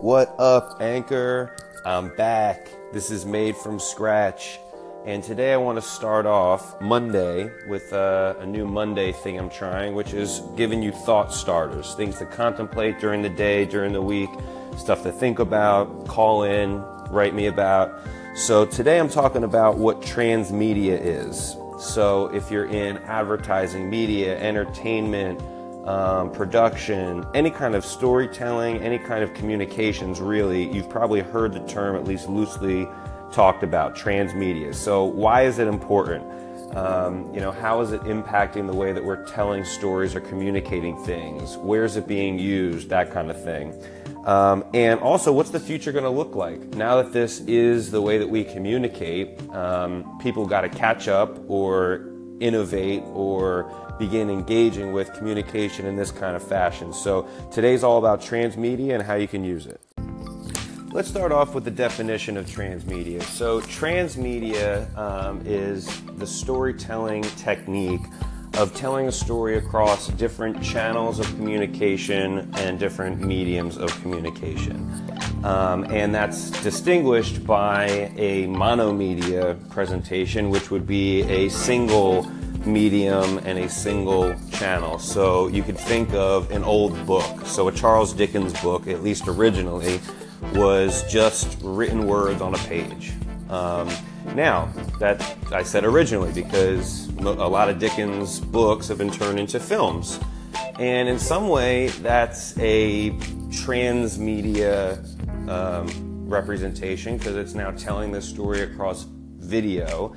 What up, Anchor? I'm back. This is made from scratch. And today I want to start off Monday with uh, a new Monday thing I'm trying, which is giving you thought starters, things to contemplate during the day, during the week, stuff to think about, call in, write me about. So today I'm talking about what transmedia is. So if you're in advertising, media, entertainment, um, production, any kind of storytelling, any kind of communications, really, you've probably heard the term at least loosely talked about, transmedia. So, why is it important? Um, you know, how is it impacting the way that we're telling stories or communicating things? Where is it being used? That kind of thing. Um, and also, what's the future going to look like? Now that this is the way that we communicate, um, people got to catch up or innovate or begin engaging with communication in this kind of fashion. So today's all about transmedia and how you can use it. Let's start off with the definition of transmedia. So, transmedia um, is the storytelling technique of telling a story across different channels of communication and different mediums of communication. Um, and that's distinguished by a monomedia presentation, which would be a single medium and a single channel. So you could think of an old book. So a Charles Dickens book, at least originally, was just written words on a page. Um, now, that I said originally because a lot of Dickens books have been turned into films. And in some way, that's a transmedia um, representation because it's now telling the story across video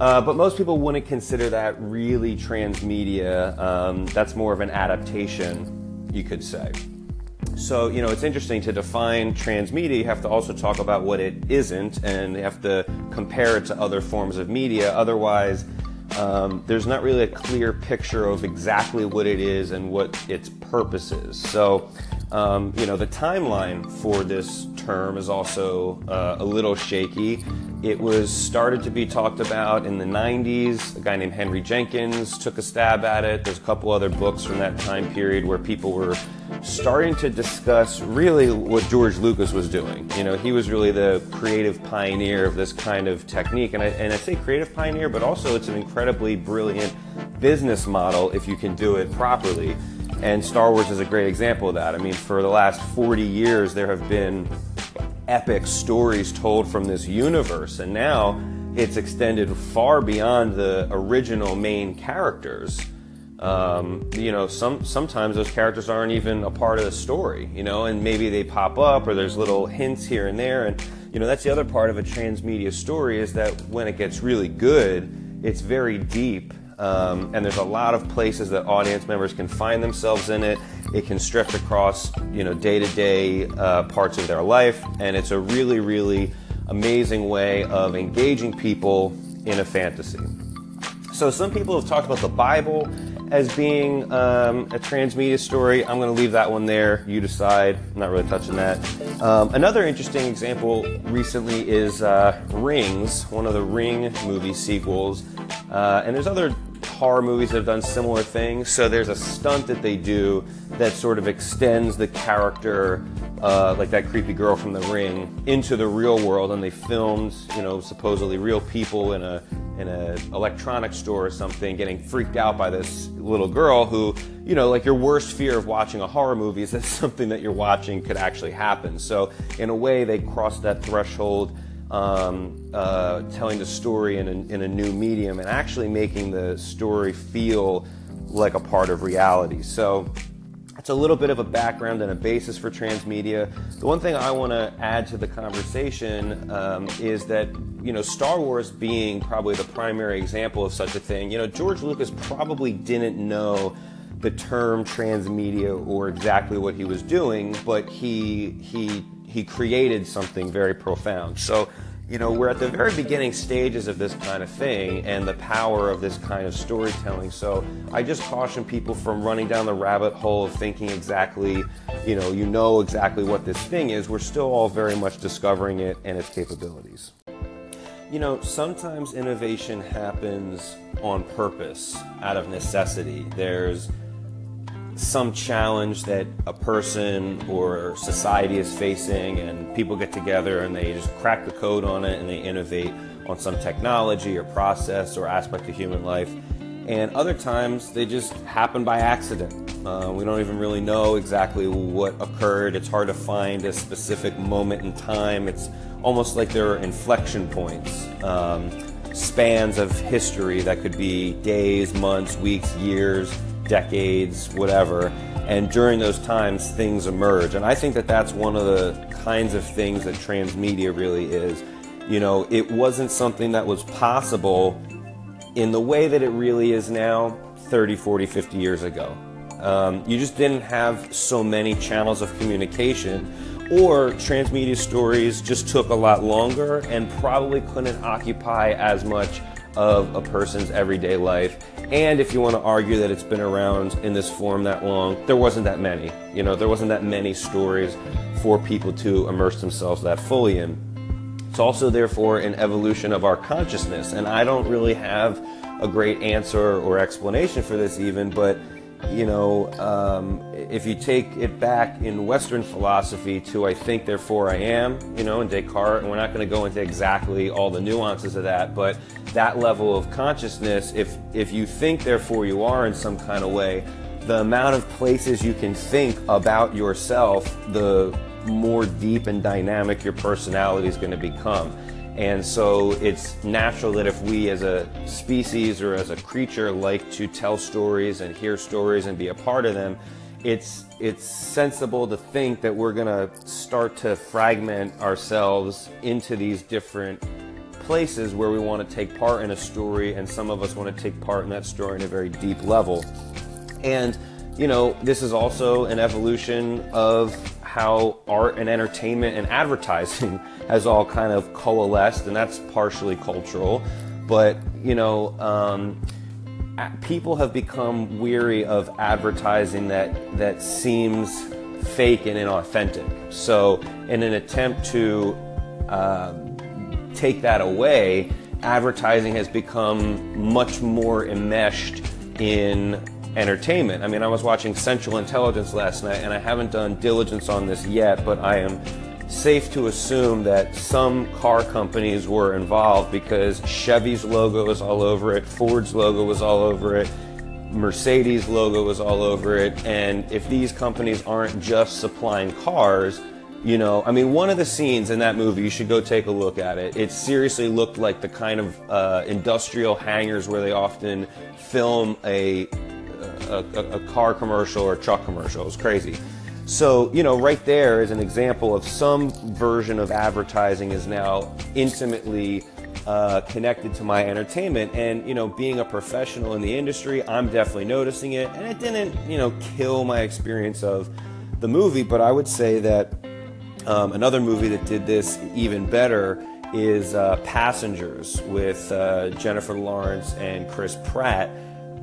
uh, but most people wouldn't consider that really transmedia. Um, that's more of an adaptation, you could say. So, you know, it's interesting to define transmedia. You have to also talk about what it isn't, and you have to compare it to other forms of media. Otherwise, um, there's not really a clear picture of exactly what it is and what its purpose is. So, um, you know, the timeline for this term is also uh, a little shaky. It was started to be talked about in the 90s. A guy named Henry Jenkins took a stab at it. There's a couple other books from that time period where people were starting to discuss really what George Lucas was doing. You know, he was really the creative pioneer of this kind of technique. And I, and I say creative pioneer, but also it's an incredibly brilliant business model if you can do it properly. And Star Wars is a great example of that. I mean, for the last 40 years, there have been epic stories told from this universe, and now it's extended far beyond the original main characters. Um, you know, some sometimes those characters aren't even a part of the story, you know, and maybe they pop up or there's little hints here and there. And, you know, that's the other part of a transmedia story is that when it gets really good, it's very deep um, and there's a lot of places that audience members can find themselves in it. It can stretch across, you know, day-to-day uh, parts of their life, and it's a really, really amazing way of engaging people in a fantasy. So some people have talked about the Bible as being um, a transmedia story. I'm going to leave that one there. You decide. I'm not really touching that. Um, another interesting example recently is uh, Rings, one of the Ring movie sequels. Uh, and there's other horror movies that have done similar things. So there's a stunt that they do that sort of extends the character, uh, like that creepy girl from The Ring, into the real world, and they filmed, you know, supposedly real people in a in an electronics store or something, getting freaked out by this little girl who, you know, like your worst fear of watching a horror movie is that something that you're watching could actually happen. So in a way, they cross that threshold um, uh, telling the story in a, in a new medium and actually making the story feel like a part of reality. So it's a little bit of a background and a basis for transmedia. The one thing I want to add to the conversation um, is that you know Star Wars being probably the primary example of such a thing. You know George Lucas probably didn't know the term transmedia or exactly what he was doing, but he he he created something very profound. So, you know, we're at the very beginning stages of this kind of thing and the power of this kind of storytelling. So, I just caution people from running down the rabbit hole of thinking exactly, you know, you know exactly what this thing is. We're still all very much discovering it and its capabilities. You know, sometimes innovation happens on purpose, out of necessity. There's some challenge that a person or society is facing, and people get together and they just crack the code on it and they innovate on some technology or process or aspect of human life. And other times they just happen by accident. Uh, we don't even really know exactly what occurred. It's hard to find a specific moment in time. It's almost like there are inflection points, um, spans of history that could be days, months, weeks, years, decades, whatever. And during those times, things emerge. And I think that that's one of the kinds of things that transmedia really is. You know, it wasn't something that was possible in the way that it really is now 30, 40, 50 years ago. Um, you just didn't have so many channels of communication, or transmedia stories just took a lot longer and probably couldn't occupy as much of a person's everyday life. And if you want to argue that it's been around in this form that long, there wasn't that many. You know, there wasn't that many stories for people to immerse themselves that fully in. It's also, therefore, an evolution of our consciousness. And I don't really have a great answer or explanation for this, even, but you know, um, if you take it back in Western philosophy to I think, therefore I am, you know, in Descartes, and we're not going to go into exactly all the nuances of that, but that level of consciousness, if, if you think, therefore you are in some kind of way, the amount of places you can think about yourself, the more deep and dynamic your personality is going to become. And so it's natural that if we as a species or as a creature like to tell stories and hear stories and be a part of them, it's it's sensible to think that we're going to start to fragment ourselves into these different places where we want to take part in a story and some of us want to take part in that story in a very deep level. And you know, this is also an evolution of how art and entertainment and advertising has all kind of coalesced, and that's partially cultural. But, you know, um, people have become weary of advertising that, that seems fake and inauthentic. So, in an attempt to uh, take that away, advertising has become much more enmeshed in entertainment. I mean, I was watching Central Intelligence last night, and I haven't done diligence on this yet, but I am safe to assume that some car companies were involved because Chevy's logo was all over it, Ford's logo was all over it, Mercedes logo was all over it, and if these companies aren't just supplying cars, you know, I mean, one of the scenes in that movie, you should go take a look at it. It seriously looked like the kind of uh, industrial hangars where they often film a a, a, car commercial or a truck commercial. It was crazy. So, you know, right there is an example of some version of advertising is now intimately uh, connected to my entertainment. And, you know, being a professional in the industry, I'm definitely noticing it. And it didn't, you know, kill my experience of the movie, but I would say that um, another movie that did this even better is uh, Passengers with uh, Jennifer Lawrence and Chris Pratt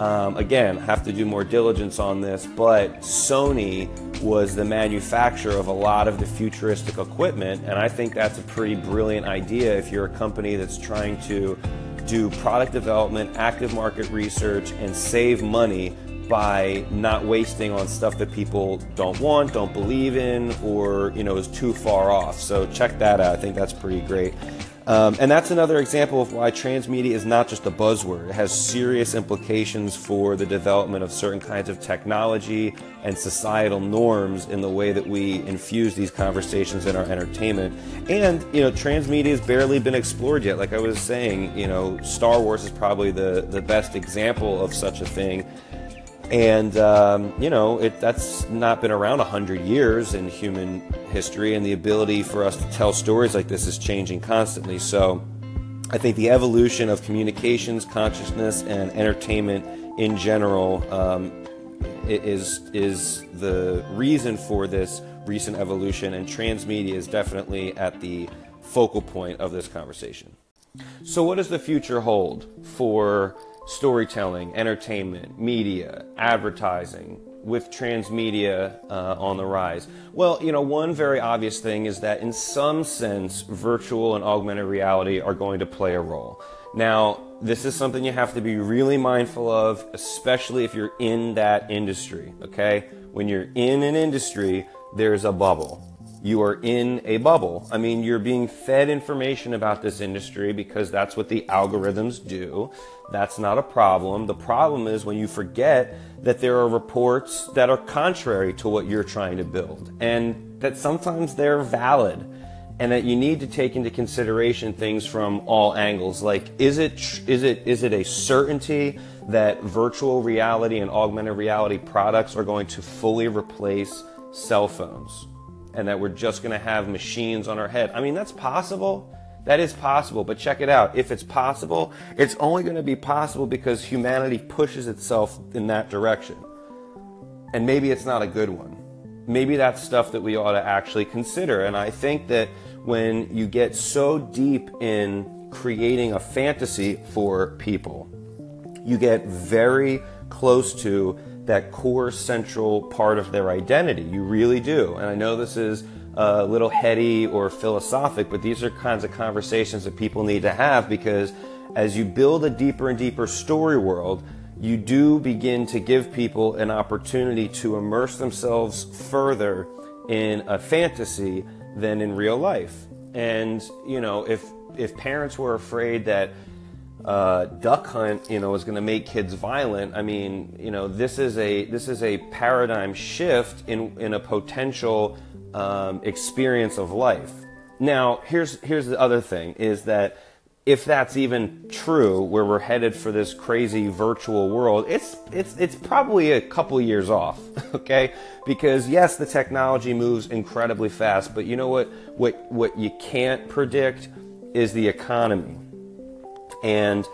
um, again, have to do more diligence on this, but Sony was the manufacturer of a lot of the futuristic equipment, and I think that's a pretty brilliant idea if you're a company that's trying to do product development, active market research, and save money by not wasting on stuff that people don't want, don't believe in, or you know is too far off. So check that out. I think that's pretty great. Um, and that's another example of why transmedia is not just a buzzword. It has serious implications for the development of certain kinds of technology and societal norms in the way that we infuse these conversations in our entertainment. And, you know, transmedia has barely been explored yet. Like I was saying, you know, Star Wars is probably the, the best example of such a thing and um, you know it, that's not been around 100 years in human history and the ability for us to tell stories like this is changing constantly. So i think the evolution of communications consciousness and entertainment in general um, is is the reason for this recent evolution and transmedia is definitely at the focal point of this conversation. So what does the future hold for storytelling, entertainment, media, advertising, with transmedia uh, on the rise? Well, you know, one very obvious thing is that in some sense, virtual and augmented reality are going to play a role. Now, this is something you have to be really mindful of, especially if you're in that industry, okay? When you're in an industry, there's a bubble. You are in a bubble. I mean, you're being fed information about this industry because that's what the algorithms do. That's not a problem. The problem is when you forget that there are reports that are contrary to what you're trying to build and that sometimes they're valid and that you need to take into consideration things from all angles like is it is it is it a certainty that virtual reality and augmented reality products are going to fully replace cell phones and that we're just going to have machines on our head. I mean that's possible. That is possible but check it out. If it's possible it's only going to be possible because humanity pushes itself in that direction. And maybe it's not a good one. Maybe that's stuff that we ought to actually consider. And i think that when you get so deep in creating a fantasy for people. You get very close to that core central part of their identity. You really do. And I know this is a little heady or philosophic, but these are kinds of conversations that people need to have because as you build a deeper and deeper story world, you do begin to give people an opportunity to immerse themselves further in a fantasy than in real life. And you know, if if parents were afraid that uh, duck hunt, you know, is going to make kids violent. I mean, you know, this is a this is a paradigm shift in in a potential um, experience of life. Now, here's here's the other thing: is that if that's even true, where we're headed for this crazy virtual world, it's it's it's probably a couple years off, okay? Because yes, the technology moves incredibly fast, but you know what what what you can't predict is the economy. And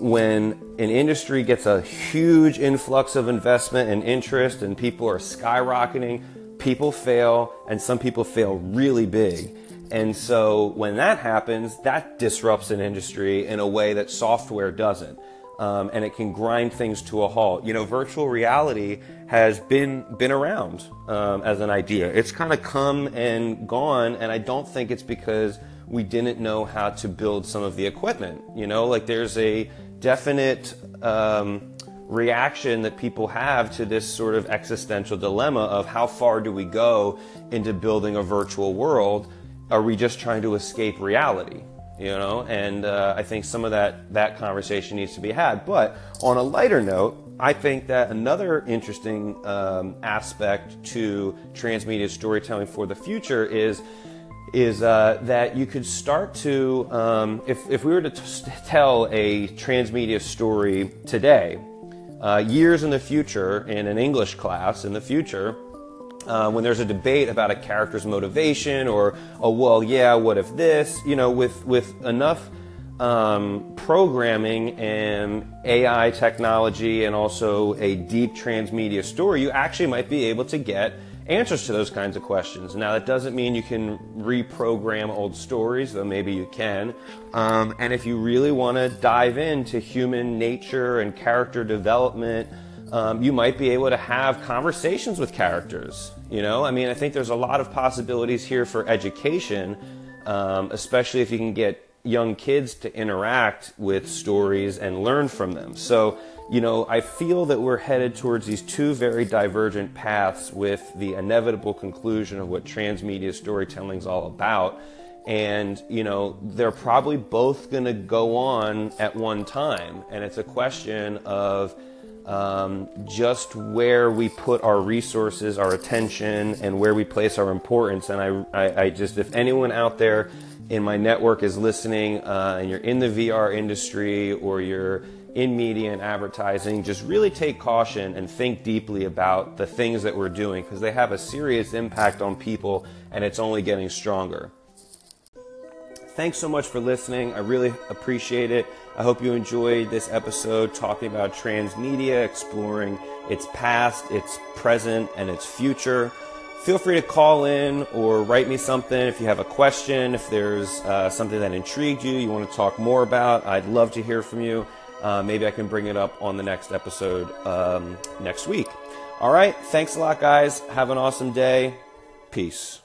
when an industry gets a huge influx of investment and interest and people are skyrocketing, people fail and some people fail really big. And so when that happens, that disrupts an industry in a way that software doesn't. Um, and it can grind things to a halt. You know, virtual reality has been been around um, as an idea. It's kind of come and gone, and I don't think it's because we didn't know how to build some of the equipment. You know, like there's a definite um, reaction that people have to this sort of existential dilemma of how far do we go into building a virtual world are we just trying to escape reality? You know, and uh, I think some of that that conversation needs to be had. But on a lighter note, I think that another interesting um, aspect to transmedia storytelling for the future is is uh, that you could start to, um, if, if we were to t- tell a transmedia story today, uh, years in the future, in an English class in the future, uh, when there's a debate about a character's motivation or, oh, well, yeah, what if this? You know, with, with enough um, programming and AI technology and also a deep transmedia story, you actually might be able to get answers to those kinds of questions. Now, that doesn't mean you can reprogram old stories, though maybe you can. Um, and if you really want to dive into human nature and character development, um, you might be able to have conversations with characters. You know, I mean, I think there's a lot of possibilities here for education, um, especially if you can get young kids to interact with stories and learn from them. So, you know, I feel that we're headed towards these two very divergent paths with the inevitable conclusion of what transmedia storytelling is all about. And, you know, they're probably both going to go on at one time. And it's a question of, um, just where we put our resources, our attention, and where we place our importance. And I, I, I just, if anyone out there in my network is listening uh, and you're in the VR industry or you're in media and advertising, just really take caution and think deeply about the things that we're doing because they have a serious impact on people and it's only getting stronger. Thanks so much for listening. I really appreciate it. I hope you enjoyed this episode talking about transmedia, exploring its past, its present, and its future. Feel free to call in or write me something if you have a question, if there's uh, something that intrigued you, you want to talk more about. I'd love to hear from you. Uh, maybe I can bring it up on the next episode um, next week. All right. Thanks a lot, guys. Have an awesome day. Peace.